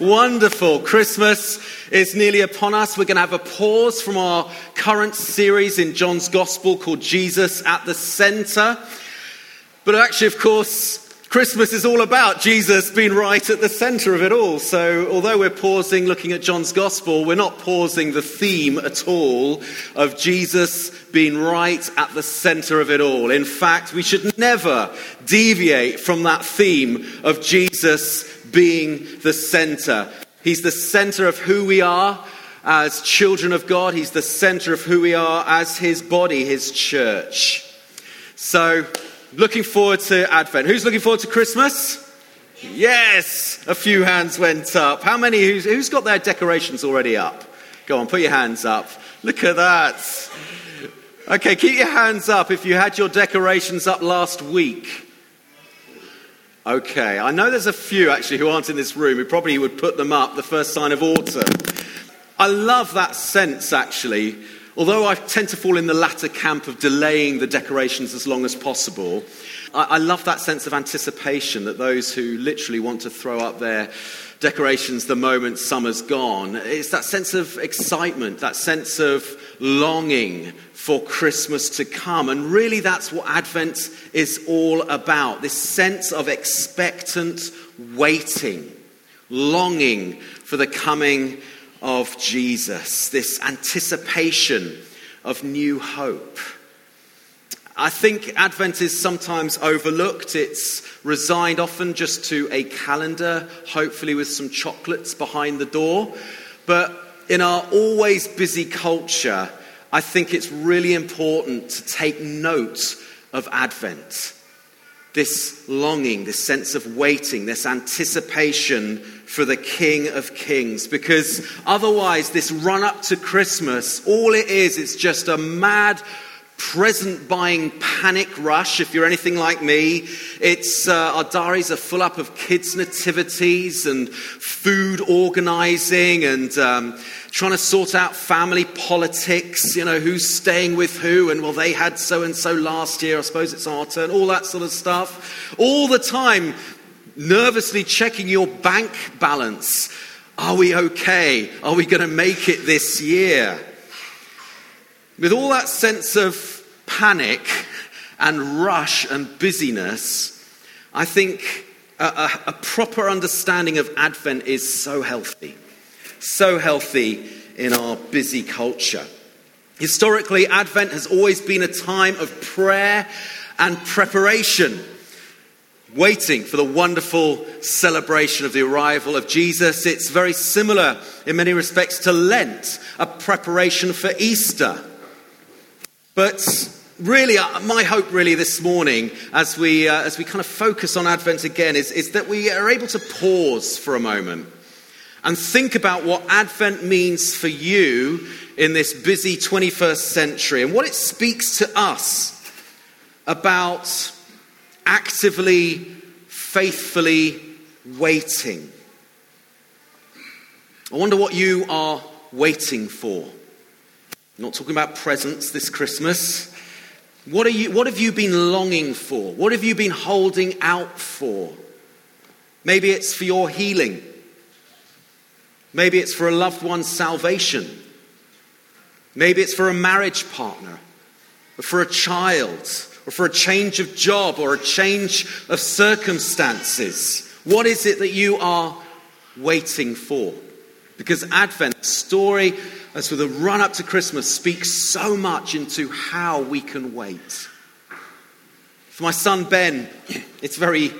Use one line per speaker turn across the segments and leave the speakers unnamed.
Wonderful. Christmas is nearly upon us. We're going to have a pause from our current series in John's Gospel called Jesus at the Center. But actually, of course, Christmas is all about Jesus being right at the center of it all. So, although we're pausing looking at John's Gospel, we're not pausing the theme at all of Jesus being right at the center of it all. In fact, we should never deviate from that theme of Jesus being the center. He's the center of who we are as children of God, He's the center of who we are as His body, His church. So, Looking forward to Advent. Who's looking forward to Christmas? Yes, a few hands went up. How many? Who's, who's got their decorations already up? Go on, put your hands up. Look at that. Okay, keep your hands up if you had your decorations up last week. Okay, I know there's a few actually who aren't in this room who probably would put them up the first sign of autumn. I love that sense actually Although I tend to fall in the latter camp of delaying the decorations as long as possible, I, I love that sense of anticipation that those who literally want to throw up their decorations the moment summer's gone. It's that sense of excitement, that sense of longing for Christmas to come. And really, that's what Advent is all about this sense of expectant waiting, longing for the coming of Jesus, this anticipation of new hope. I think Advent is sometimes overlooked. It's resigned often just to a calendar, hopefully with some chocolates behind the door. But in our always busy culture, I think it's really important to take note of Advent. This longing, this sense of waiting, this anticipation for the King of Kings. Because otherwise, this run up to Christmas, all it is, it's just a mad present buying panic rush if you're anything like me it's uh, our diaries are full up of kids nativities and food organizing and um, trying to sort out family politics you know who's staying with who and well they had so and so last year i suppose it's our turn all that sort of stuff all the time nervously checking your bank balance. Are we okay? Are we going to make it this year? With all that sense of panic and rush and busyness, I think a, a, a proper understanding of Advent is so healthy. So healthy in our busy culture. Historically, Advent has always been a time of prayer and preparation waiting for the wonderful celebration of the arrival of Jesus. It's very similar in many respects to Lent, a preparation for Easter. But really, uh, my hope really this morning, as we, uh, as we kind of focus on Advent again, is, is that we are able to pause for a moment and think about what Advent means for you in this busy 21st century and what it speaks to us about actively, faithfully waiting. I wonder what you are waiting for. I'm not talking about presents this Christmas. What, are you, what have you been longing for? What have you been holding out for? Maybe it's for your healing. Maybe it's for a loved one's salvation. Maybe it's for a marriage partner or for a child or for a change of job or a change of circumstances? What is it that you are waiting for? Because Advent the story, as for the run up to Christmas, speaks so much into how we can wait. For my son Ben, it's very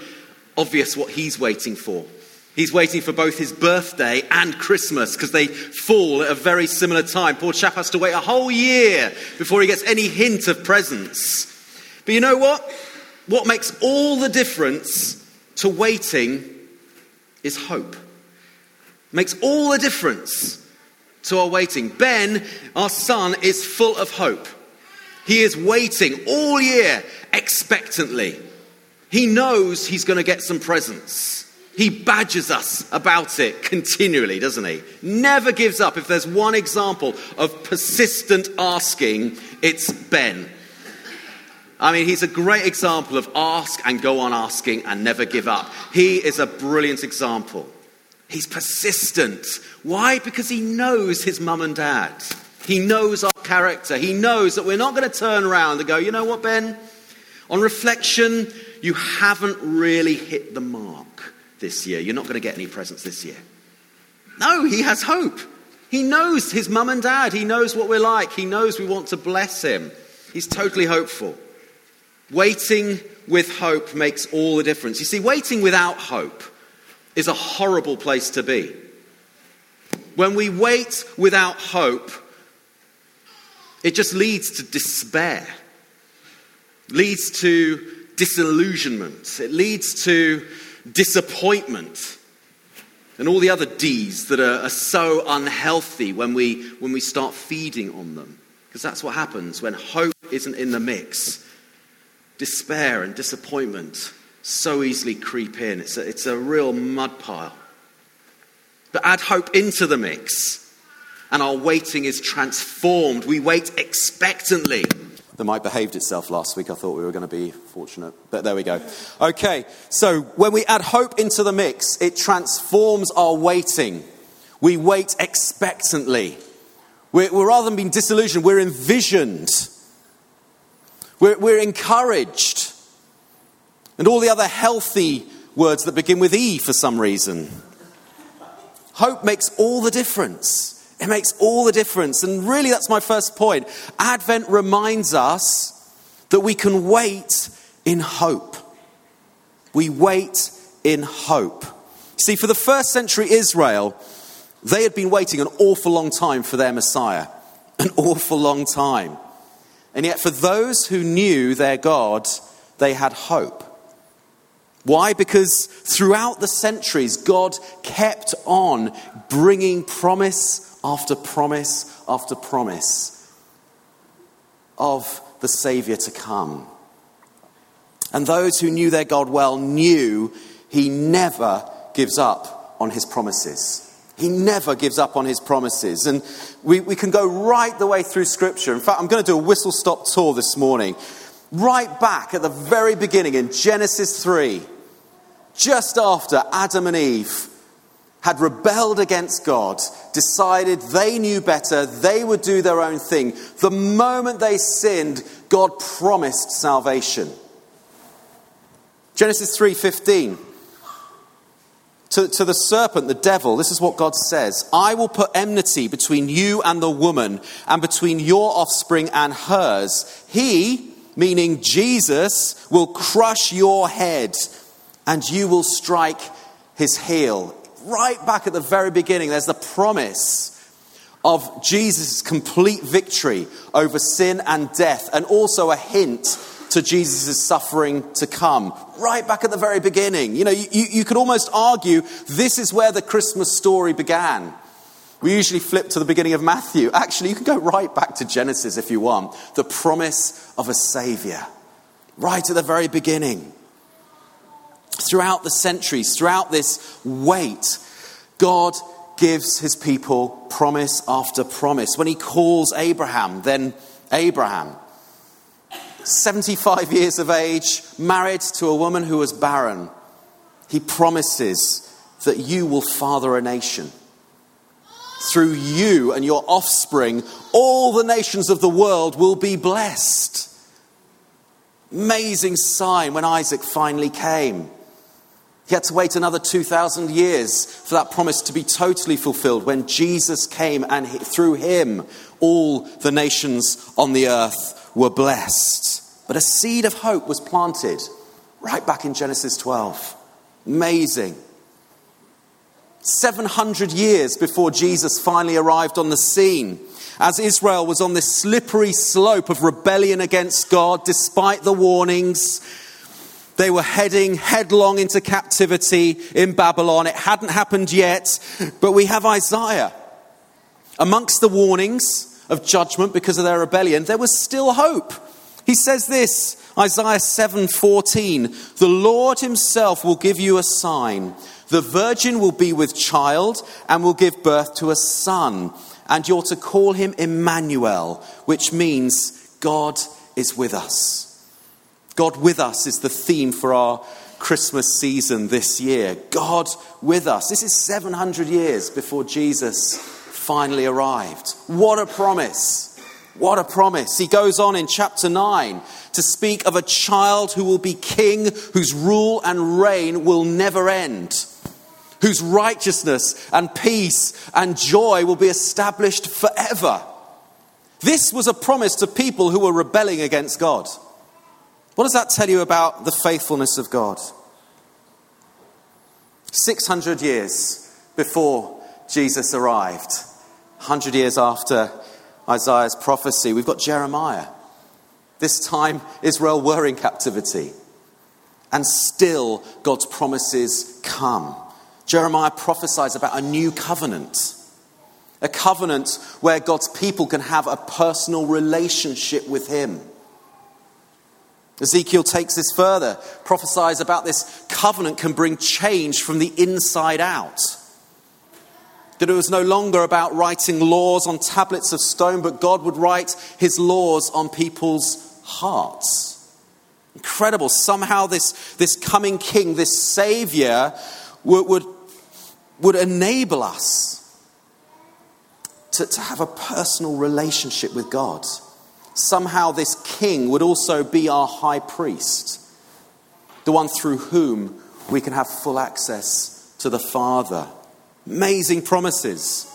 obvious what he's waiting for. He's waiting for both his birthday and Christmas because they fall at a very similar time. Poor chap has to wait a whole year before he gets any hint of presents. But you know what? What makes all the difference to waiting is hope. Makes all the difference to our waiting. Ben, our son, is full of hope. He is waiting all year expectantly. He knows he's going to get some presents. He badgers us about it continually, doesn't he? Never gives up. If there's one example of persistent asking, it's Ben. I mean, he's a great example of ask and go on asking and never give up. He is a brilliant example. He's persistent. Why? Because he knows his mum and dad. He knows our character. He knows that we're not going to turn around and go, you know what, Ben? On reflection, you haven't really hit the mark this year. You're not going to get any presents this year. No, he has hope. He knows his mum and dad. He knows what we're like. He knows we want to bless him. He's totally hopeful. Waiting with hope makes all the difference. You see, waiting without hope is a horrible place to be. When we wait without hope, it just leads to despair, leads to disillusionment, it leads to disappointment, and all the other D's that are, are so unhealthy when we, when we start feeding on them. Because that's what happens when hope isn't in the mix. Despair and disappointment so easily creep in. It's a, it's a real mud pile. But add hope into the mix, and our waiting is transformed. We wait expectantly. The mic behaved itself last week. I thought we were going to be fortunate, but there we go. Okay, so when we add hope into the mix, it transforms our waiting. We wait expectantly. We're, we're rather than being disillusioned, we're envisioned. We're, we're encouraged. And all the other healthy words that begin with E for some reason. Hope makes all the difference. It makes all the difference. And really, that's my first point. Advent reminds us that we can wait in hope. We wait in hope. See, for the first century Israel, they had been waiting an awful long time for their Messiah. An awful long time. And yet, for those who knew their God, they had hope. Why? Because throughout the centuries, God kept on bringing promise after promise after promise of the Savior to come. And those who knew their God well knew He never gives up on His promises. He never gives up on his promises. And we, we can go right the way through Scripture. In fact, I'm going to do a whistle stop tour this morning. Right back at the very beginning in Genesis 3, just after Adam and Eve had rebelled against God, decided they knew better, they would do their own thing. The moment they sinned, God promised salvation. Genesis 3:15 to, to the serpent, the devil, this is what God says I will put enmity between you and the woman, and between your offspring and hers. He, meaning Jesus, will crush your head, and you will strike his heel. Right back at the very beginning, there's the promise of Jesus' complete victory over sin and death, and also a hint to Jesus' suffering to come. Right back at the very beginning. You know, you, you could almost argue this is where the Christmas story began. We usually flip to the beginning of Matthew. Actually, you can go right back to Genesis if you want. The promise of a Savior. Right at the very beginning. Throughout the centuries, throughout this wait, God gives his people promise after promise. When he calls Abraham, then Abraham. 75 years of age, married to a woman who was barren, he promises that you will father a nation. Through you and your offspring, all the nations of the world will be blessed. Amazing sign when Isaac finally came. He had to wait another 2,000 years for that promise to be totally fulfilled when Jesus came and through him all the nations on the earth were blessed. But a seed of hope was planted right back in Genesis 12. Amazing. 700 years before Jesus finally arrived on the scene, as Israel was on this slippery slope of rebellion against God, despite the warnings, they were heading headlong into captivity in Babylon. It hadn't happened yet, but we have Isaiah. Amongst the warnings, of judgment because of their rebellion, there was still hope. He says this, Isaiah 7:14, "The Lord himself will give you a sign. The virgin will be with child and will give birth to a son, and you're to call him Emmanuel, which means God is with us." God with us is the theme for our Christmas season this year. God with us. This is 700 years before Jesus finally arrived. What a promise! What a promise. He goes on in chapter 9 to speak of a child who will be king, whose rule and reign will never end, whose righteousness and peace and joy will be established forever. This was a promise to people who were rebelling against God. What does that tell you about the faithfulness of God? 600 years before Jesus arrived, 100 years after Isaiah's prophecy, we've got Jeremiah. This time, Israel were in captivity. And still, God's promises come. Jeremiah prophesies about a new covenant. A covenant where God's people can have a personal relationship with Him. Ezekiel takes this further, prophesies about this covenant can bring change from the inside out. That it was no longer about writing laws on tablets of stone, but God would write his laws on people's hearts. Incredible. Somehow, this, this coming king, this savior, would, would, would enable us to, to have a personal relationship with God. Somehow, this king would also be our high priest, the one through whom we can have full access to the Father. Amazing promises.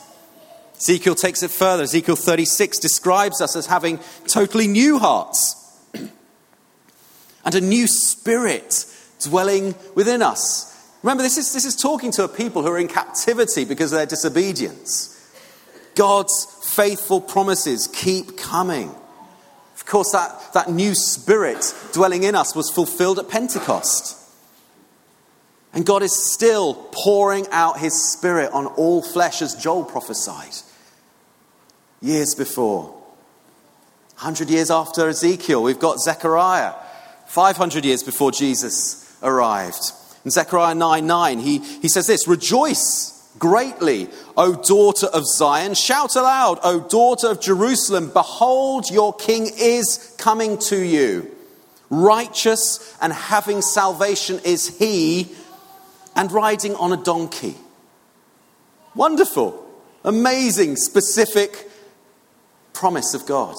Ezekiel takes it further. Ezekiel 36 describes us as having totally new hearts and a new spirit dwelling within us. Remember, this is, this is talking to a people who are in captivity because of their disobedience. God's faithful promises keep coming. Of course, that, that new spirit dwelling in us was fulfilled at Pentecost. And God is still pouring out his spirit on all flesh, as Joel prophesied years before. 100 years after Ezekiel, we've got Zechariah 500 years before Jesus arrived. In Zechariah 9 9, he, he says this Rejoice greatly, O daughter of Zion. Shout aloud, O daughter of Jerusalem. Behold, your king is coming to you. Righteous and having salvation is he, and riding on a donkey. Wonderful, amazing, specific promise of God.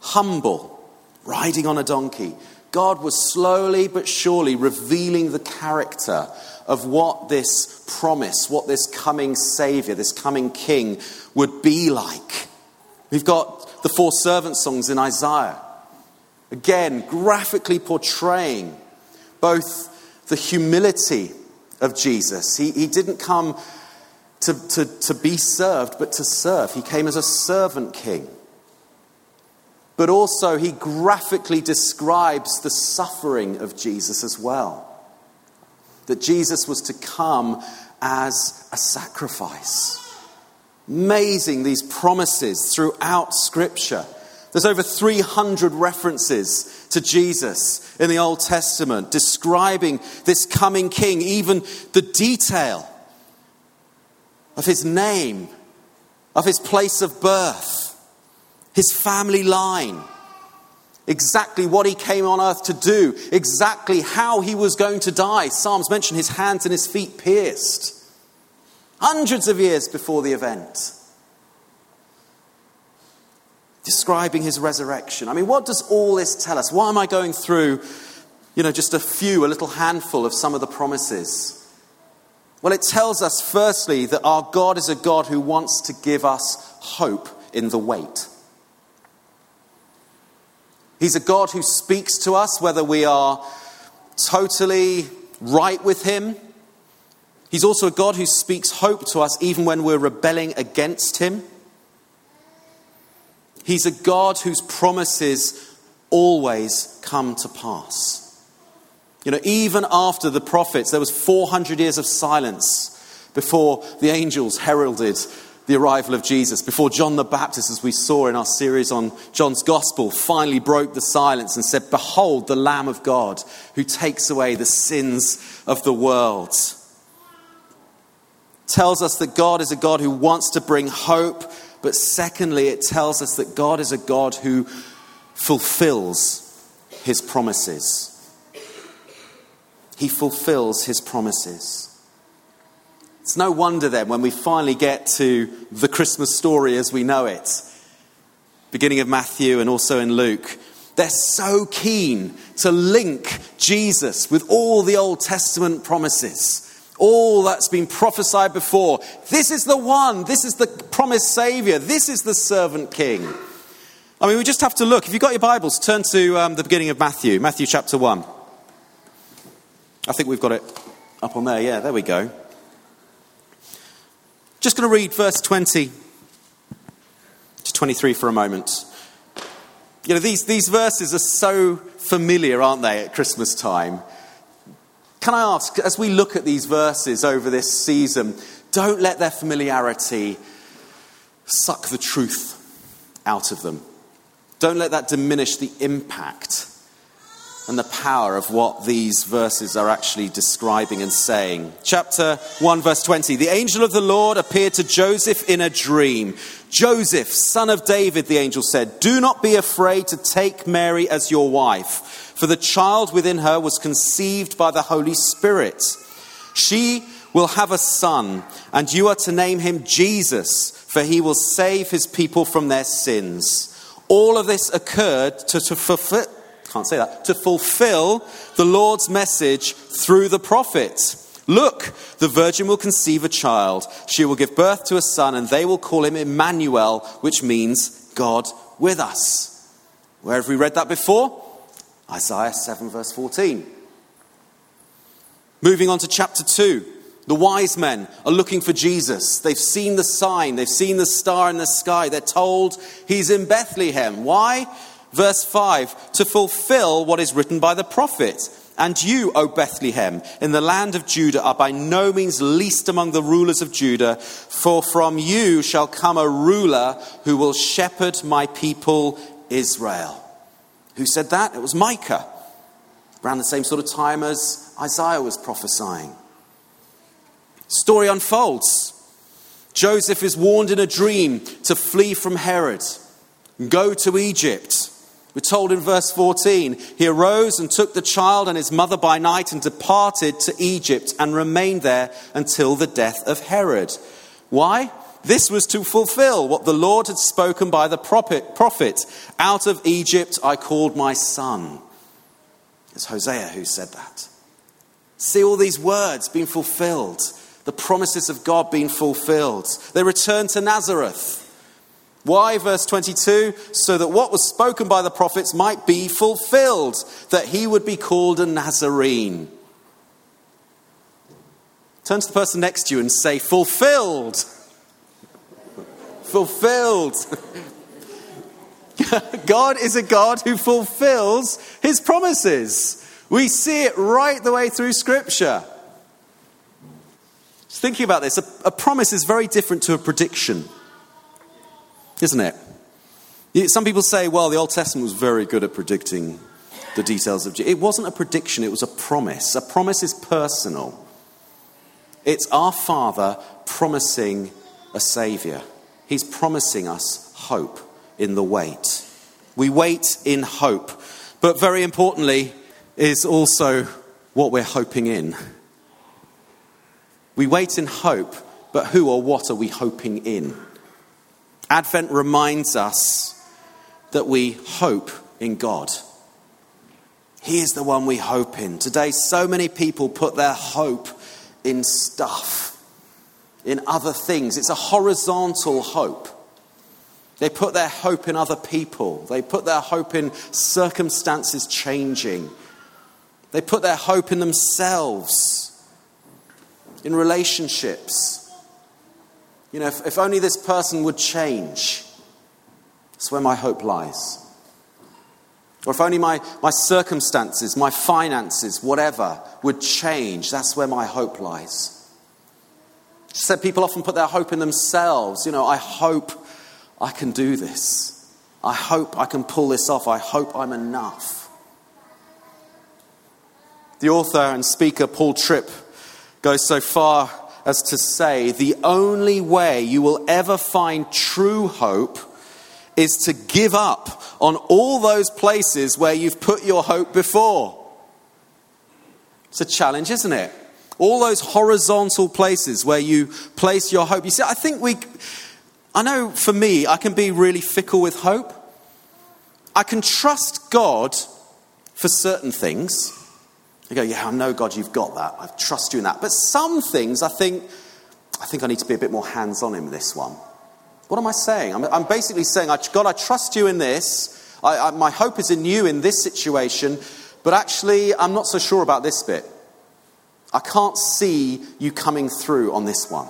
Humble, riding on a donkey. God was slowly but surely revealing the character of what this promise, what this coming Savior, this coming King would be like. We've got the four servant songs in Isaiah. Again, graphically portraying both the humility of Jesus. He, he didn't come to, to, to be served, but to serve. He came as a servant king but also he graphically describes the suffering of Jesus as well. That Jesus was to come as a sacrifice. Amazing, these promises throughout Scripture. There's over 300 references to Jesus in the Old Testament describing this coming king, even the detail of his name, of his place of birth his family line, exactly what he came on earth to do, exactly how he was going to die. Psalms mention his hands and his feet pierced. Hundreds of years before the event. Describing his resurrection. I mean, what does all this tell us? Why am I going through, you know, just a few, a little handful of some of the promises? Well, it tells us, firstly, that our God is a God who wants to give us hope in the wait. He's a God who speaks to us whether we are totally right with Him. He's also a God who speaks hope to us even when we're rebelling against Him. He's a God whose promises always come to pass. You know, even after the prophets, there was 400 years of silence before the angels heralded the arrival of Jesus, before John the Baptist, as we saw in our series on John's Gospel, finally broke the silence and said, Behold, the Lamb of God who takes away the sins of the world. Tells us that God is a God who wants to bring hope, but secondly, it tells us that God is a God who fulfills his promises. he fulfills his promises. It's no wonder then when we finally get to the Christmas story as we know it, beginning of Matthew and also in Luke, they're so keen to link Jesus with all the Old Testament promises, all that's been prophesied before. This is the one, this is the promised Savior, this is the servant King. I mean, we just have to look. If you've got your Bibles, turn to um, the beginning of Matthew, Matthew chapter 1. I think we've got it up on there. Yeah, there we go. Just going to read verse 20 to 23 for a moment. You know, these, these verses are so familiar, aren't they, at Christmas time? Can I ask, as we look at these verses over this season, don't let their familiarity suck the truth out of them. Don't let that diminish the impact and the power of what these verses are actually describing and saying. Chapter 1, verse 20 The angel of the Lord appeared to Joseph in a dream. Joseph, son of David, the angel said, Do not be afraid to take Mary as your wife, for the child within her was conceived by the Holy Spirit. She will have a son, and you are to name him Jesus, for he will save his people from their sins. All of this occurred to, to fulfill can't say that, to fulfill the Lord's message through the prophet. Look, the virgin will conceive a child. She will give birth to a son, and they will call him Emmanuel, which means God with us. Where have we read that before? Isaiah 7, verse 14. Moving on to chapter 2. The wise men are looking for Jesus. They've seen the sign, they've seen the star in the sky. They're told he's in Bethlehem. Why? Verse 5 to fulfill what is written by the prophet. And you, O Bethlehem, in the land of Judah, are by no means least among the rulers of Judah, for from you shall come a ruler who will shepherd my people Israel. Who said that? It was Micah, around the same sort of time as Isaiah was prophesying. Story unfolds. Joseph is warned in a dream to flee from Herod, go to Egypt. We're told in verse 14, he arose and took the child and his mother by night and departed to Egypt and remained there until the death of Herod. Why? This was to fulfill what the Lord had spoken by the prophet, Out of Egypt I called my son. It's Hosea who said that. See all these words being fulfilled, the promises of God being fulfilled. They return to Nazareth. Why, verse 22? So that what was spoken by the prophets might be fulfilled, that he would be called a Nazarene. Turn to the person next to you and say, Fulfilled. fulfilled. God is a God who fulfills his promises. We see it right the way through Scripture. Just thinking about this, a, a promise is very different to a prediction isn't it? Some people say, well, the Old Testament was very good at predicting the details of Jesus. It wasn't a prediction, it was a promise. A promise is personal. It's our Father promising a Savior. He's promising us hope in the wait. We wait in hope. But very importantly, is also what we're hoping in. We wait in hope, but who or what are we hoping in? Advent reminds us that we hope in God. He is the one we hope in. Today, so many people put their hope in stuff, in other things. It's a horizontal hope. They put their hope in other people, they put their hope in circumstances changing, they put their hope in themselves, in relationships. You know, if, if only this person would change, that's where my hope lies. Or if only my, my circumstances, my finances, whatever, would change, that's where my hope lies. She said people often put their hope in themselves. You know, I hope I can do this. I hope I can pull this off. I hope I'm enough. The author and speaker Paul Tripp goes so far as to say the only way you will ever find true hope is to give up on all those places where you've put your hope before. It's a challenge, isn't it? All those horizontal places where you place your hope. You see, I think we, I know for me, I can be really fickle with hope. I can trust God for certain things. I go, yeah, I know, God, you've got that. I trust you in that. But some things I think, I think I need to be a bit more hands on in this one. What am I saying? I'm, I'm basically saying, God, I trust you in this. I, I, my hope is in you in this situation, but actually, I'm not so sure about this bit. I can't see you coming through on this one.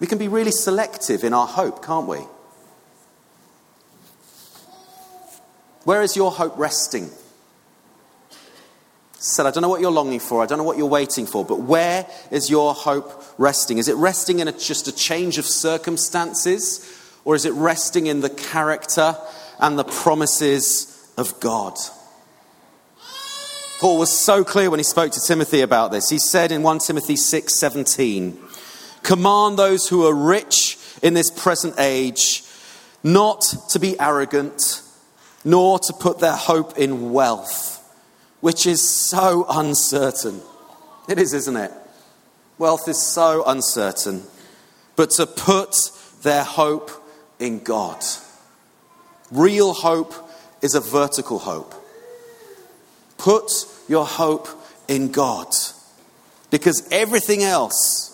We can be really selective in our hope, can't we? Where is your hope resting? Said, I don't know what you're longing for, I don't know what you're waiting for, but where is your hope resting? Is it resting in a, just a change of circumstances, or is it resting in the character and the promises of God? Paul was so clear when he spoke to Timothy about this. He said in 1 Timothy 6 17, Command those who are rich in this present age not to be arrogant, nor to put their hope in wealth, which is so uncertain. It is, isn't it? Wealth is so uncertain, but to put their hope in God. Real hope is a vertical hope. Put your hope in God. Because everything else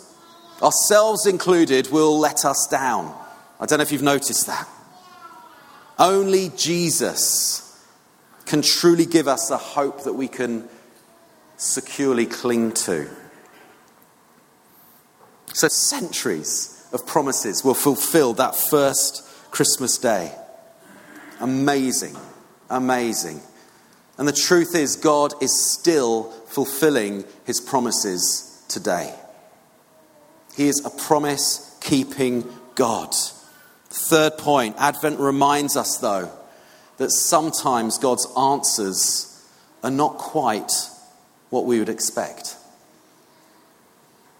ourselves included, will let us down. I don't know if you've noticed that. Only Jesus can truly give us a hope that we can securely cling to. So, centuries of promises were fulfilled that first Christmas day. Amazing, amazing. And the truth is, God is still fulfilling his promises today. He is a promise keeping God. Third point Advent reminds us, though, that sometimes God's answers are not quite what we would expect.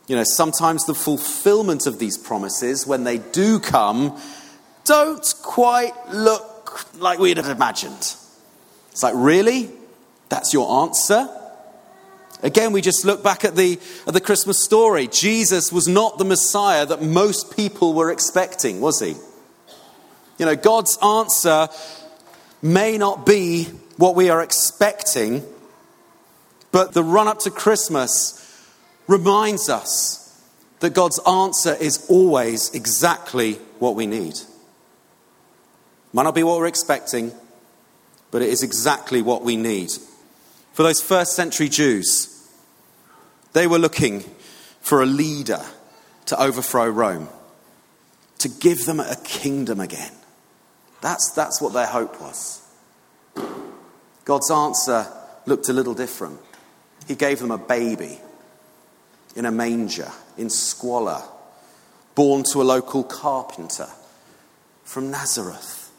You know, sometimes the fulfillment of these promises, when they do come, don't quite look like we'd have imagined. It's like, really? That's your answer? Again, we just look back at the, at the Christmas story. Jesus was not the Messiah that most people were expecting, was he? You know, God's answer may not be what we are expecting, but the run up to Christmas reminds us that God's answer is always exactly what we need. Might not be what we're expecting, but it is exactly what we need. For those first century Jews, they were looking for a leader to overthrow Rome, to give them a kingdom again. That's, that's what their hope was. God's answer looked a little different. He gave them a baby in a manger, in squalor, born to a local carpenter from Nazareth.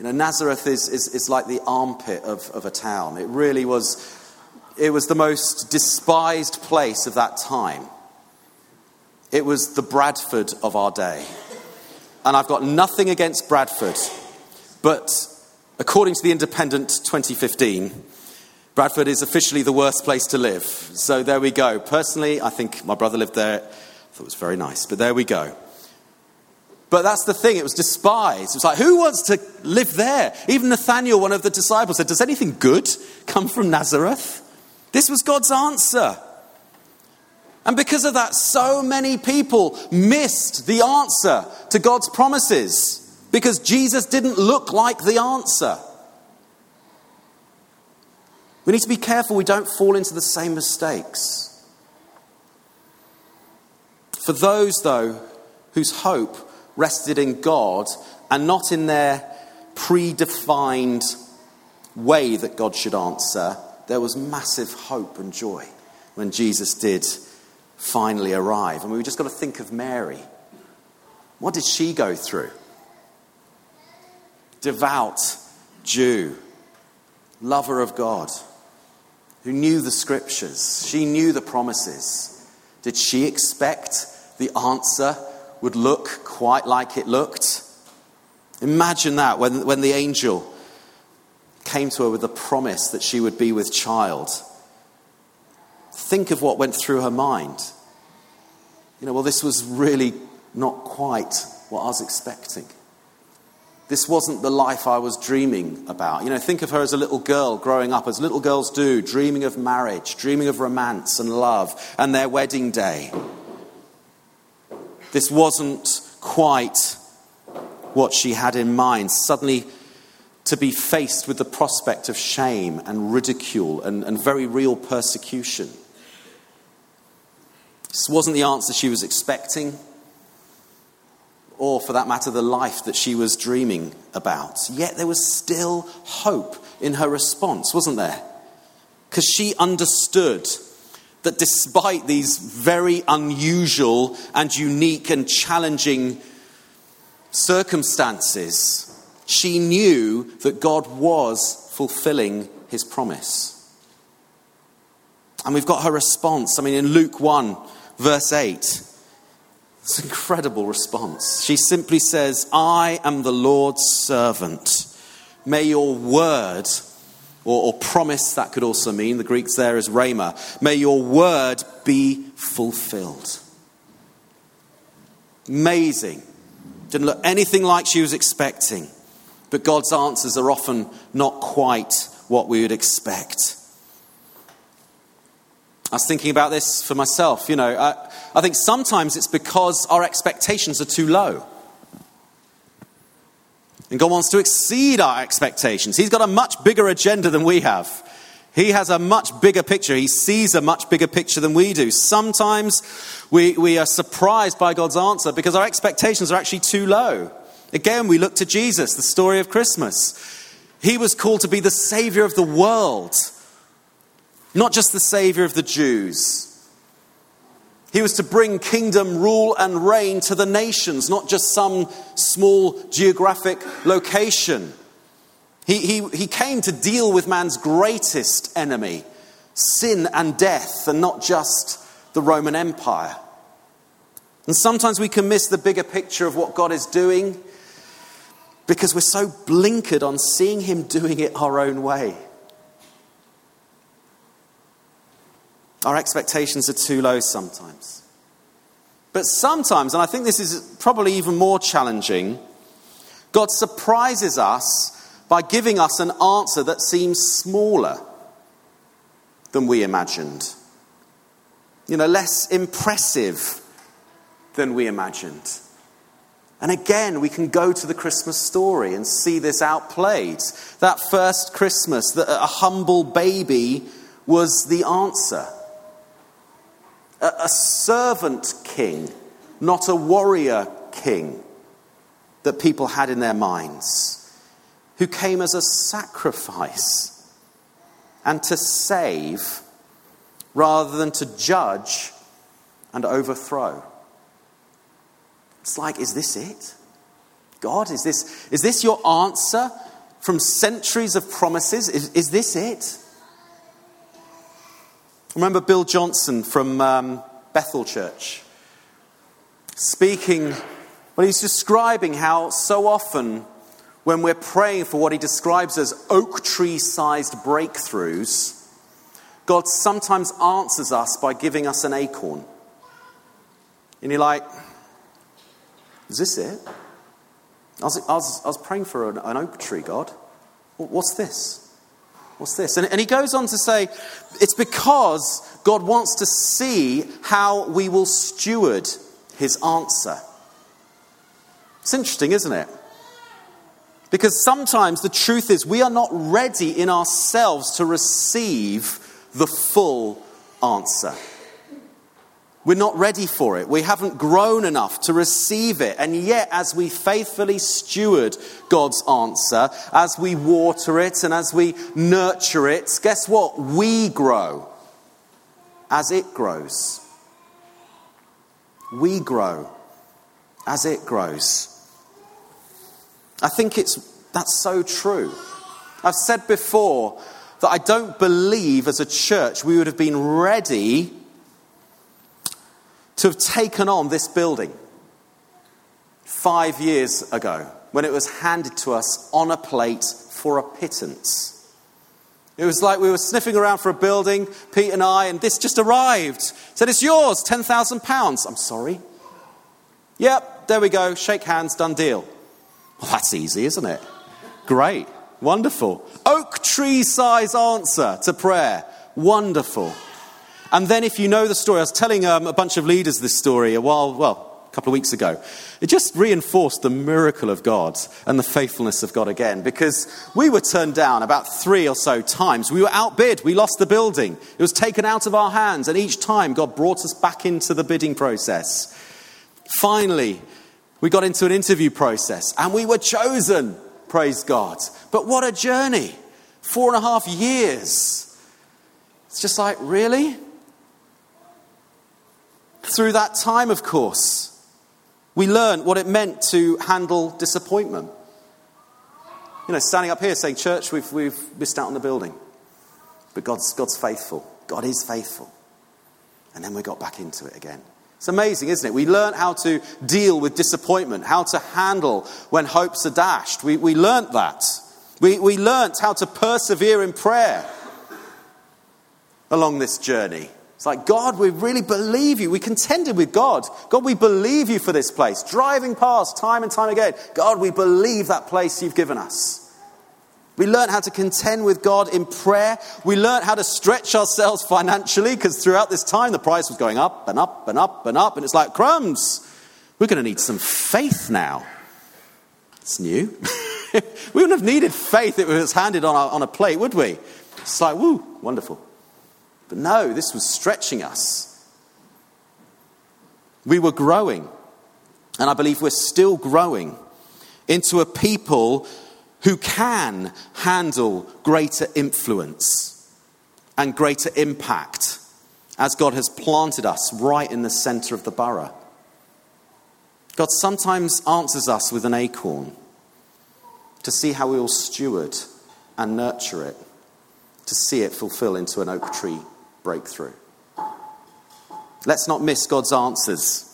You know, Nazareth is, is, is like the armpit of, of a town. It really was, it was the most despised place of that time. It was the Bradford of our day. And I've got nothing against Bradford, but according to the Independent 2015, Bradford is officially the worst place to live. So there we go. Personally, I think my brother lived there. I thought it was very nice, but there we go. But that's the thing, it was despised. It was like, who wants to live there? Even Nathaniel, one of the disciples, said, Does anything good come from Nazareth? This was God's answer. And because of that, so many people missed the answer to God's promises because Jesus didn't look like the answer. We need to be careful we don't fall into the same mistakes. For those, though, whose hope rested in God and not in their predefined way that God should answer, there was massive hope and joy when Jesus did finally arrive. And we've just got to think of Mary. What did she go through? Devout Jew, lover of God, who knew the scriptures, she knew the promises. Did she expect the answer would look quite like it looked. Imagine that when, when the angel came to her with the promise that she would be with child. think of what went through her mind. You know, well, this was really not quite what I was expecting. This wasn't the life I was dreaming about. You know, think of her as a little girl growing up, as little girls do, dreaming of marriage, dreaming of romance and love and their wedding day. This wasn't quite what she had in mind. Suddenly, to be faced with the prospect of shame and ridicule and, and very real persecution. This wasn't the answer she was expecting or for that matter, the life that she was dreaming about. Yet there was still hope in her response, wasn't there? Because she understood that despite these very unusual and unique and challenging circumstances, she knew that God was fulfilling his promise. And we've got her response. I mean, in Luke 1, verse 8, it's an incredible response. She simply says, I am the Lord's servant. May your word, or, or, promise, that could also mean, the Greeks there is rhema, may your word be fulfilled. Amazing. Didn't look anything like she was expecting, but God's answers are often not quite what we would expect. I was thinking about this for myself. You know, I, I think sometimes it's because our expectations are too low. And God wants to exceed our expectations. He's got a much bigger agenda than we have. He has a much bigger picture. He sees a much bigger picture than we do. Sometimes we, we are surprised by God's answer because our expectations are actually too low. Again, we look to Jesus, the story of Christmas. He was called to be the Savior of the world, not just the Savior of the Jews. He was to bring kingdom rule and reign to the nations, not just some small geographic location. He, he, he came to deal with man's greatest enemy, sin and death, and not just the Roman Empire. And sometimes we can miss the bigger picture of what God is doing because we're so blinkered on seeing Him doing it our own way. Our expectations are too low sometimes. But sometimes, and I think this is probably even more challenging, God surprises us by giving us an answer that seems smaller than we imagined. You know, less impressive than we imagined. And again, we can go to the Christmas story and see this outplayed. That first Christmas, that a humble baby was the answer a, a servant king, not a warrior king that people had in their minds, who came as a sacrifice and to save rather than to judge and overthrow. It's like, is this it? God, is this, is this your answer from centuries of promises? Is, is this it? Remember Bill Johnson from um, Bethel Church speaking, well, he's describing how so often when we're praying for what he describes as oak tree sized breakthroughs, God sometimes answers us by giving us an acorn. And you're like, is this it? I was, I was, I was praying for an, an oak tree, God. What's this? What's this? And, and he goes on to say, it's because God wants to see how we will steward his answer. It's interesting, isn't it? Because sometimes the truth is we are not ready in ourselves to receive the full answer. We're not ready for it. We haven't grown enough to receive it. And yet, as we faithfully steward God's answer, as we water it and as we nurture it, guess what? We grow as it grows. We grow as it grows. I think it's, that's so true. I've said before that I don't believe as a church we would have been ready to have taken on this building five years ago when it was handed to us on a plate for a pittance. It was like we were sniffing around for a building, Pete and I, and this just arrived. Said, It's yours, £10,000. I'm sorry. Yep, there we go. Shake hands, done deal. Well, that's easy, isn't it? Great. Wonderful. Oak tree size answer to prayer. Wonderful. And then, if you know the story, I was telling um, a bunch of leaders this story a while, well, a couple of weeks ago. It just reinforced the miracle of God and the faithfulness of God again because we were turned down about three or so times. We were outbid, we lost the building, it was taken out of our hands, and each time God brought us back into the bidding process. Finally, we got into an interview process and we were chosen, praise God. But what a journey! Four and a half years. It's just like, really? Through that time, of course, we learned what it meant to handle disappointment. You know, standing up here saying, Church, we've, we've missed out on the building. But God's, God's faithful. God is faithful. And then we got back into it again. It's amazing, isn't it? We learned how to deal with disappointment, how to handle when hopes are dashed. We, we learned that. We, we learned how to persevere in prayer along this journey. It's like, God, we really believe you. We contended with God. God, we believe you for this place. Driving past time and time again. God, we believe that place you've given us. We learned how to contend with God in prayer. We learned how to stretch ourselves financially because throughout this time the price was going up and up and up and up. And it's like, crumbs, we're going to need some faith now. It's new. we wouldn't have needed faith if it was handed on a, on a plate, would we? It's like, woo, wonderful. But no, this was stretching us. We were growing, and I believe we're still growing into a people who can handle greater influence and greater impact as God has planted us right in the center of the borough. God sometimes answers us with an acorn to see how we will steward and nurture it, to see it fulfill into an oak tree breakthrough. Let's not miss God's answers.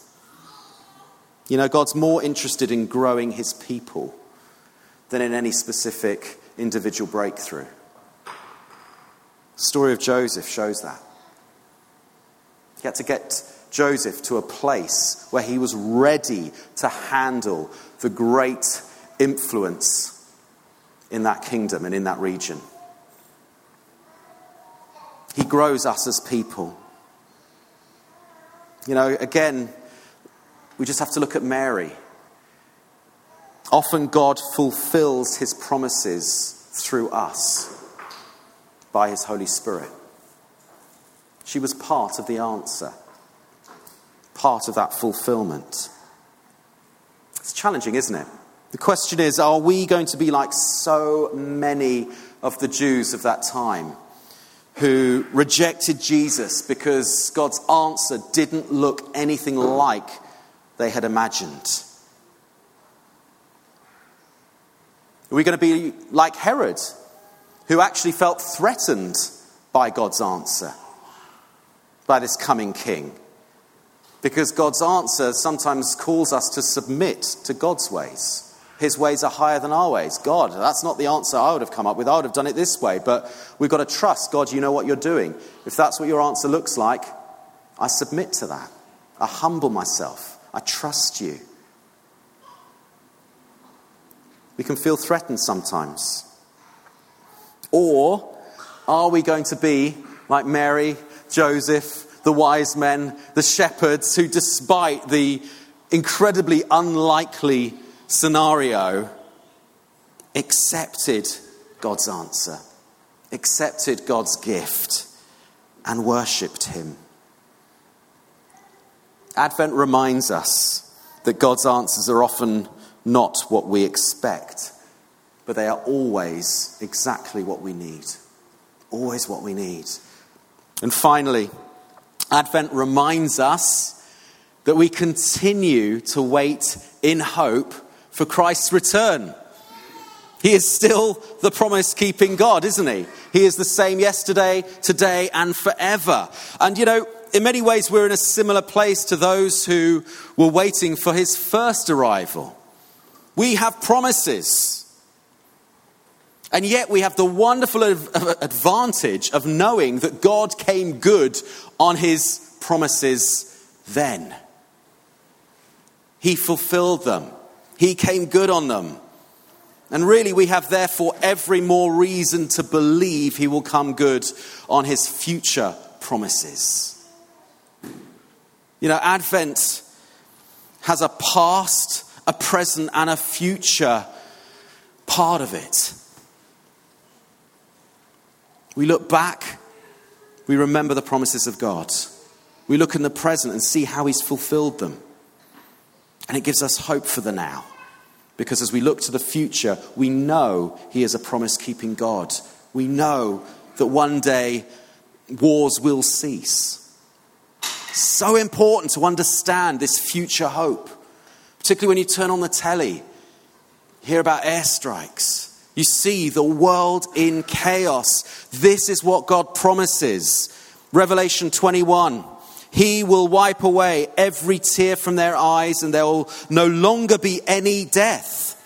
You know, God's more interested in growing his people than in any specific individual breakthrough. The story of Joseph shows that. He had to get Joseph to a place where he was ready to handle the great influence in that kingdom and in that region. He grows us as people. You know, again, we just have to look at Mary. Often God fulfills his promises through us by his Holy Spirit. She was part of the answer, part of that fulfillment. It's challenging, isn't it? The question is are we going to be like so many of the Jews of that time? Who rejected Jesus because God's answer didn't look anything like they had imagined. Are we going to be like Herod, who actually felt threatened by God's answer, by this coming king? Because God's answer sometimes calls us to submit to God's ways. His ways are higher than our ways. God, that's not the answer I would have come up with. I would have done it this way. But we've got to trust God, you know what you're doing. If that's what your answer looks like, I submit to that. I humble myself. I trust you. We can feel threatened sometimes. Or are we going to be like Mary, Joseph, the wise men, the shepherds, who, despite the incredibly unlikely scenario accepted God's answer, accepted God's gift, and worshipped Him. Advent reminds us that God's answers are often not what we expect, but they are always exactly what we need. Always what we need. And finally, Advent reminds us that we continue to wait in hope for Christ's return. He is still the promise keeping God, isn't he? He is the same yesterday, today, and forever. And you know, in many ways, we're in a similar place to those who were waiting for his first arrival. We have promises. And yet we have the wonderful advantage of knowing that God came good on his promises then. He fulfilled them. He came good on them. And really, we have therefore every more reason to believe he will come good on his future promises. You know, Advent has a past, a present, and a future part of it. We look back, we remember the promises of God. We look in the present and see how He's fulfilled them. And it gives us hope for the now. Because as we look to the future, we know He is a promise keeping God. We know that one day wars will cease. So important to understand this future hope, particularly when you turn on the telly, hear about airstrikes. You see the world in chaos. This is what God promises. Revelation 21 he will wipe away every tear from their eyes, and there will no longer be any death.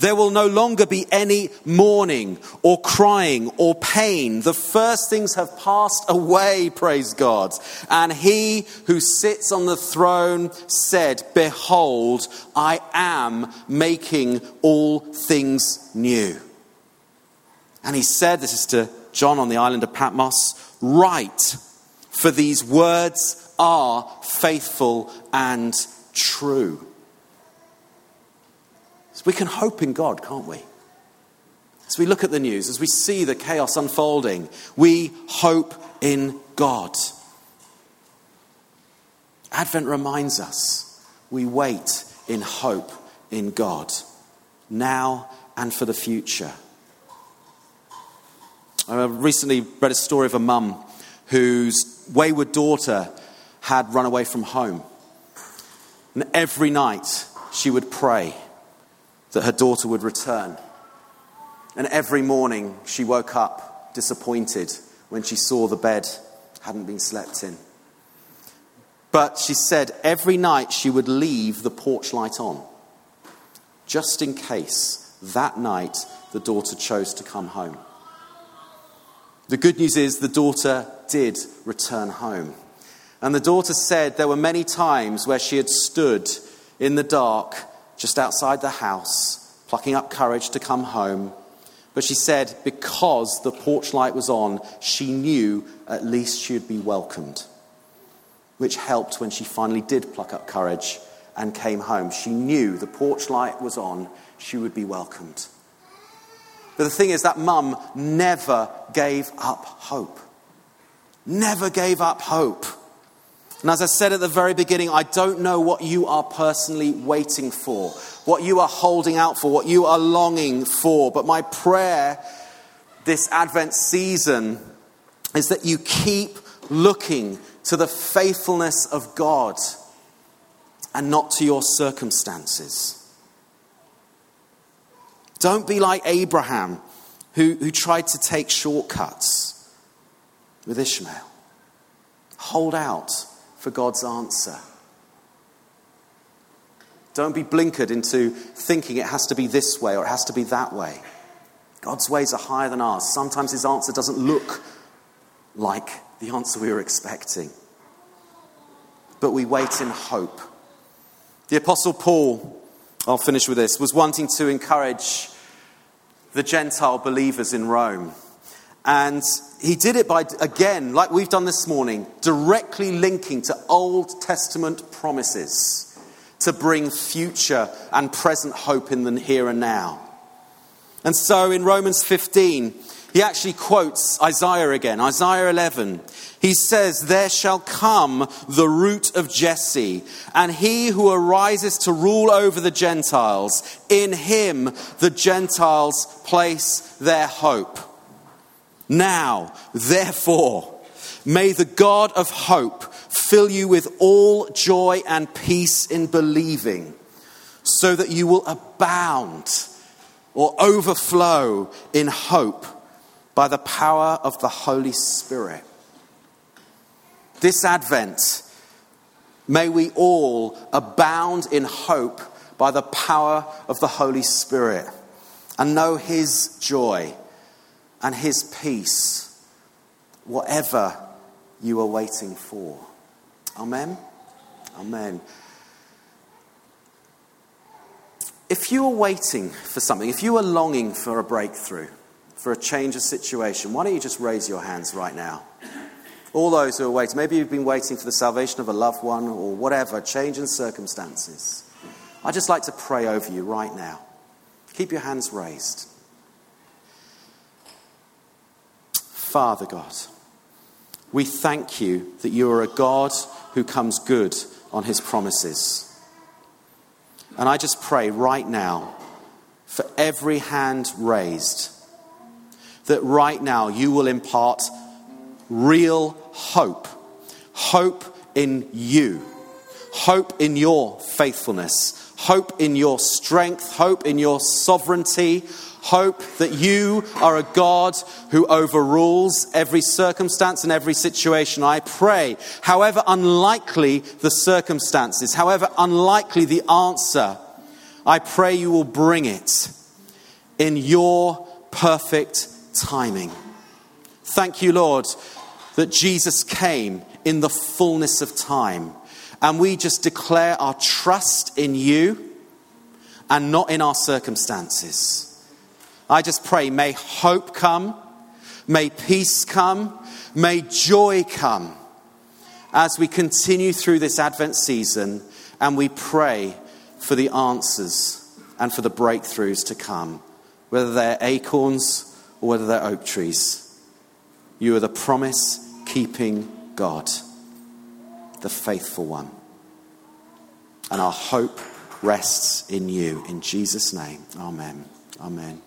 There will no longer be any mourning or crying or pain. The first things have passed away, praise God. And he who sits on the throne said, Behold, I am making all things new. And he said, This is to John on the island of Patmos, write, for these words are faithful and true. So we can hope in God, can't we? As we look at the news, as we see the chaos unfolding, we hope in God. Advent reminds us we wait in hope in God, now and for the future. I recently read a story of a mum whose wayward daughter had run away from home. And every night she would pray that her daughter would return. And every morning she woke up disappointed when she saw the bed hadn't been slept in. But she said every night she would leave the porch light on, just in case that night the daughter chose to come home. The good news is the daughter did return home. And the daughter said there were many times where she had stood in the dark just outside the house, plucking up courage to come home. But she said because the porch light was on, she knew at least she would be welcomed, which helped when she finally did pluck up courage and came home. She knew the porch light was on, she would be welcomed. But the thing is, that mum never gave up hope. Never gave up hope. And as I said at the very beginning, I don't know what you are personally waiting for, what you are holding out for, what you are longing for. But my prayer this Advent season is that you keep looking to the faithfulness of God and not to your circumstances. Don't be like Abraham, who, who tried to take shortcuts with Ishmael. Hold out for God's answer. Don't be blinkered into thinking it has to be this way or it has to be that way. God's ways are higher than ours. Sometimes his answer doesn't look like the answer we were expecting. But we wait in hope. The Apostle Paul, I'll finish with this, was wanting to encourage the Gentile believers in Rome. And he did it by, again, like we've done this morning, directly linking to Old Testament promises to bring future and present hope in the here and now. And so in Romans 15, he actually quotes Isaiah again, Isaiah 11. He says, There shall come the root of Jesse, and he who arises to rule over the Gentiles. In him the Gentiles place their hope. Now, therefore, may the God of hope fill you with all joy and peace in believing, so that you will abound or overflow in hope by the power of the Holy Spirit. This Advent, may we all abound in hope by the power of the Holy Spirit and know His joy and His peace, whatever you are waiting for. Amen. Amen. If you are waiting for something, if you are longing for a breakthrough, for a change of situation, why don't you just raise your hands right now? All those who are waiting, maybe you've been waiting for the salvation of a loved one or whatever, change in circumstances. I'd just like to pray over you right now. Keep your hands raised. Father God, we thank you that you are a God who comes good on his promises. And I just pray right now for every hand raised that right now you will impart real hope. Hope in you. Hope in your faithfulness. Hope in your strength. Hope in your sovereignty. Hope that you are a God who overrules every circumstance and every situation. I pray, however unlikely the circumstances, however unlikely the answer, I pray you will bring it in your perfect timing. Thank you, Lord, that Jesus came in the fullness of time. And we just declare our trust in you and not in our circumstances. I just pray, may hope come, may peace come, may joy come as we continue through this Advent season and we pray for the answers and for the breakthroughs to come, whether they're acorns or whether they're oak trees. You are the promise keeping God, the faithful one. And our hope rests in you. In Jesus' name, amen. Amen.